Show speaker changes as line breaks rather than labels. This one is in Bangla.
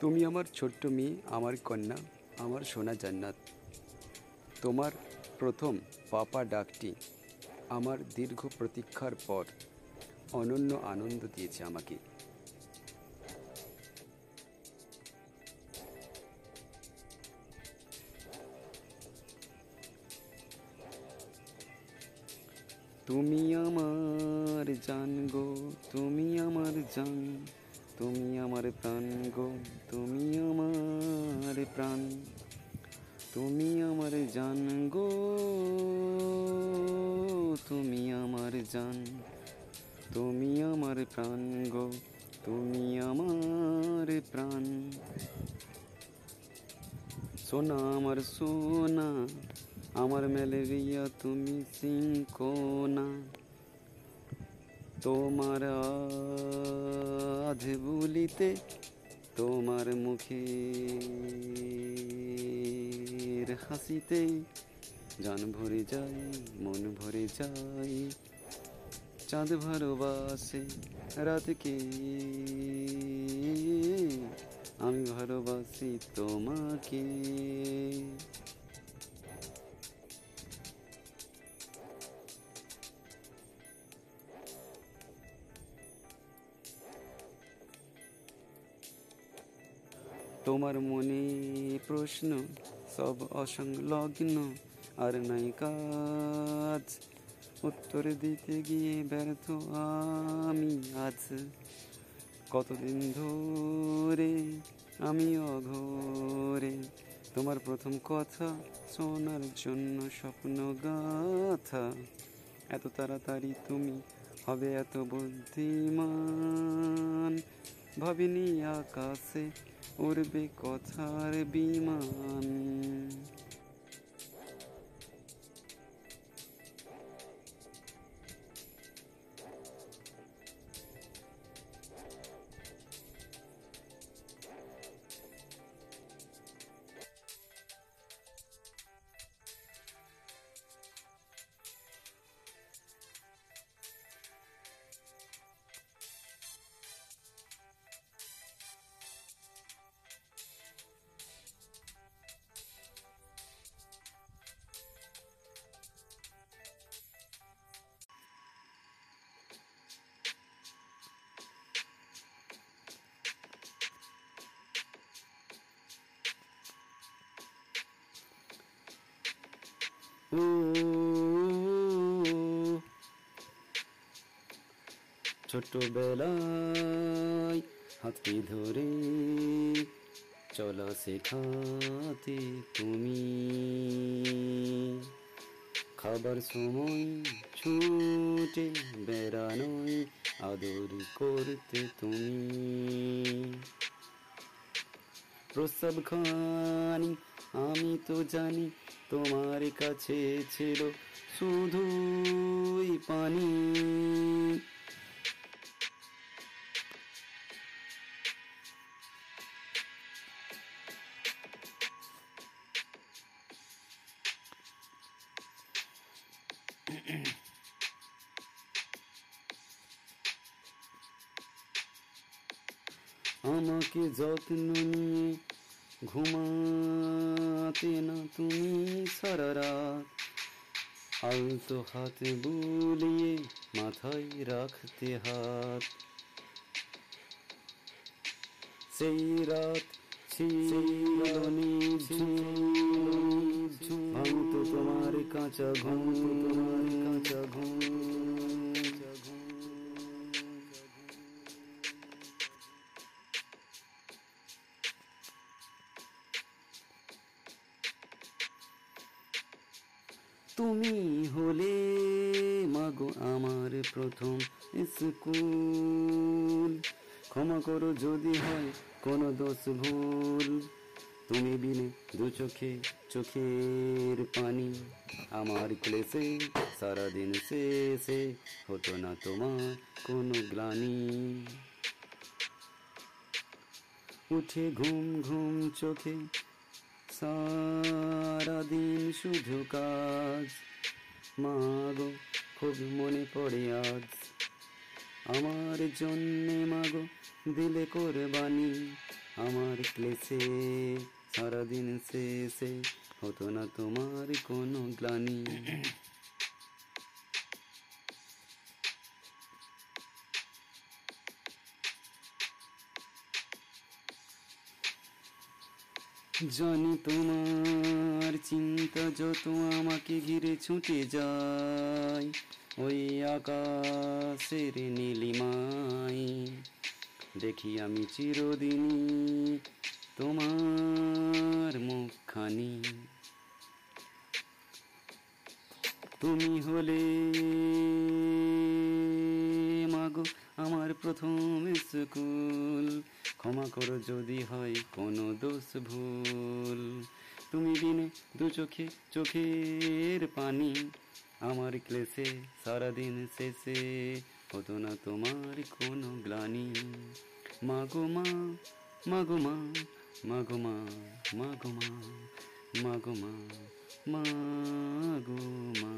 তুমি আমার ছোট্ট মেয়ে, আমার কন্যা, আমার সোনা জান্নাত। তোমার প্রথম পাপা ডাকটি আমার দীর্ঘ প্রতীক্ষার পর অনন্য আনন্দ দিয়েছে আমাকে। তুমি আমার জান গো, তুমি আমার জান। তুমি আমার প্রাণ গো, তুমি আমার প্রাণ, তুমি আমার জান গো, তুমি আমার জান, তুমি আমার প্রাণ গো, তুমি আমার প্রাণ। সোনা আমার সোনা, আমার ম্যালেরিয়া তুমি সিংকোনা তোমার আধ বলিতে তোমার মুখের হাসিতে জান ভরে যায়, মন ভরে যায়। চাঁদ ভালোবাসে রাতকে। আমি ভালোবাসি তোমাকে। তোমার মনে প্রশ্ন, সব অসংলগ্ন আর নাই কাজ। উত্তর দিতে গিয়ে ব্যর্থ আমি আজ। কতদিন ধরে আমি অঘরে? তোমার প্রথম কথা শোনার জন্য স্বপ্ন গাথা। এত তাড়াতাড়ি তুমি হবে এত বুদ্ধিমান। ভাবিনি আকাশে উড়বে কথার বিমান ছোটবেলায় হাতটি ধরে চলা শেখাতে তুমি। খাবার সময় ছুটে বেড়ানোয় আদর করতে তুমি। প্রস্রাব খানি আমি তো জানি তোমার কাছে ছিল শুধুই পানি। আমাকে যত্ন নিয়ে ঘুমাতে না তুমি সারা রাত আলতো হাতে বুলিয়ে মাথায় রাখতে হাত সেই রাত ছিল ভাঙতো তোমার কাঁচা ঘুম তোমার কাঁচা ঘুম তুমি হলে, মাগো আমার প্রথম স্কুল। ক্ষমা করো যদি হয় কোনো দোষ ভুল। তুমি বিনে দু চোখে চোখের পানি। আমার ক্লেশে সারাদিন শেষে হতো না তোমার কোনো গ্লানি। উঠে ঘুম ঘুম চোখে সারাদিন শুধু কাজ। মাগো খুব মনে পড়ে আজ। আমার জন্যে মাগো দিলে কোরবানি। আমার ক্লেশে সারাদিন শেষে হতো না তোমার কোনো গ্লানি। জানি তোমার চিন্তা যত আমাকে ঘিরে ছুটে যায়। ওই আকাশের নীলিমাই দেখি আমি চিরদিনই তোমার মুখখানি। তুমি হলে মাগো আমার প্রথম স্কুল। ক্ষমা করো যদি হয় কোনো দোষ ভুল। তুমি বিনে দু চোখে চোখের পানি, আমার ক্লেশে সারাদিন শেষে হতো না তোমার কোনো গ্লানি। মাগো মা মাগো মা মাগো মা মাগো মা মাগো মা মাগো মা।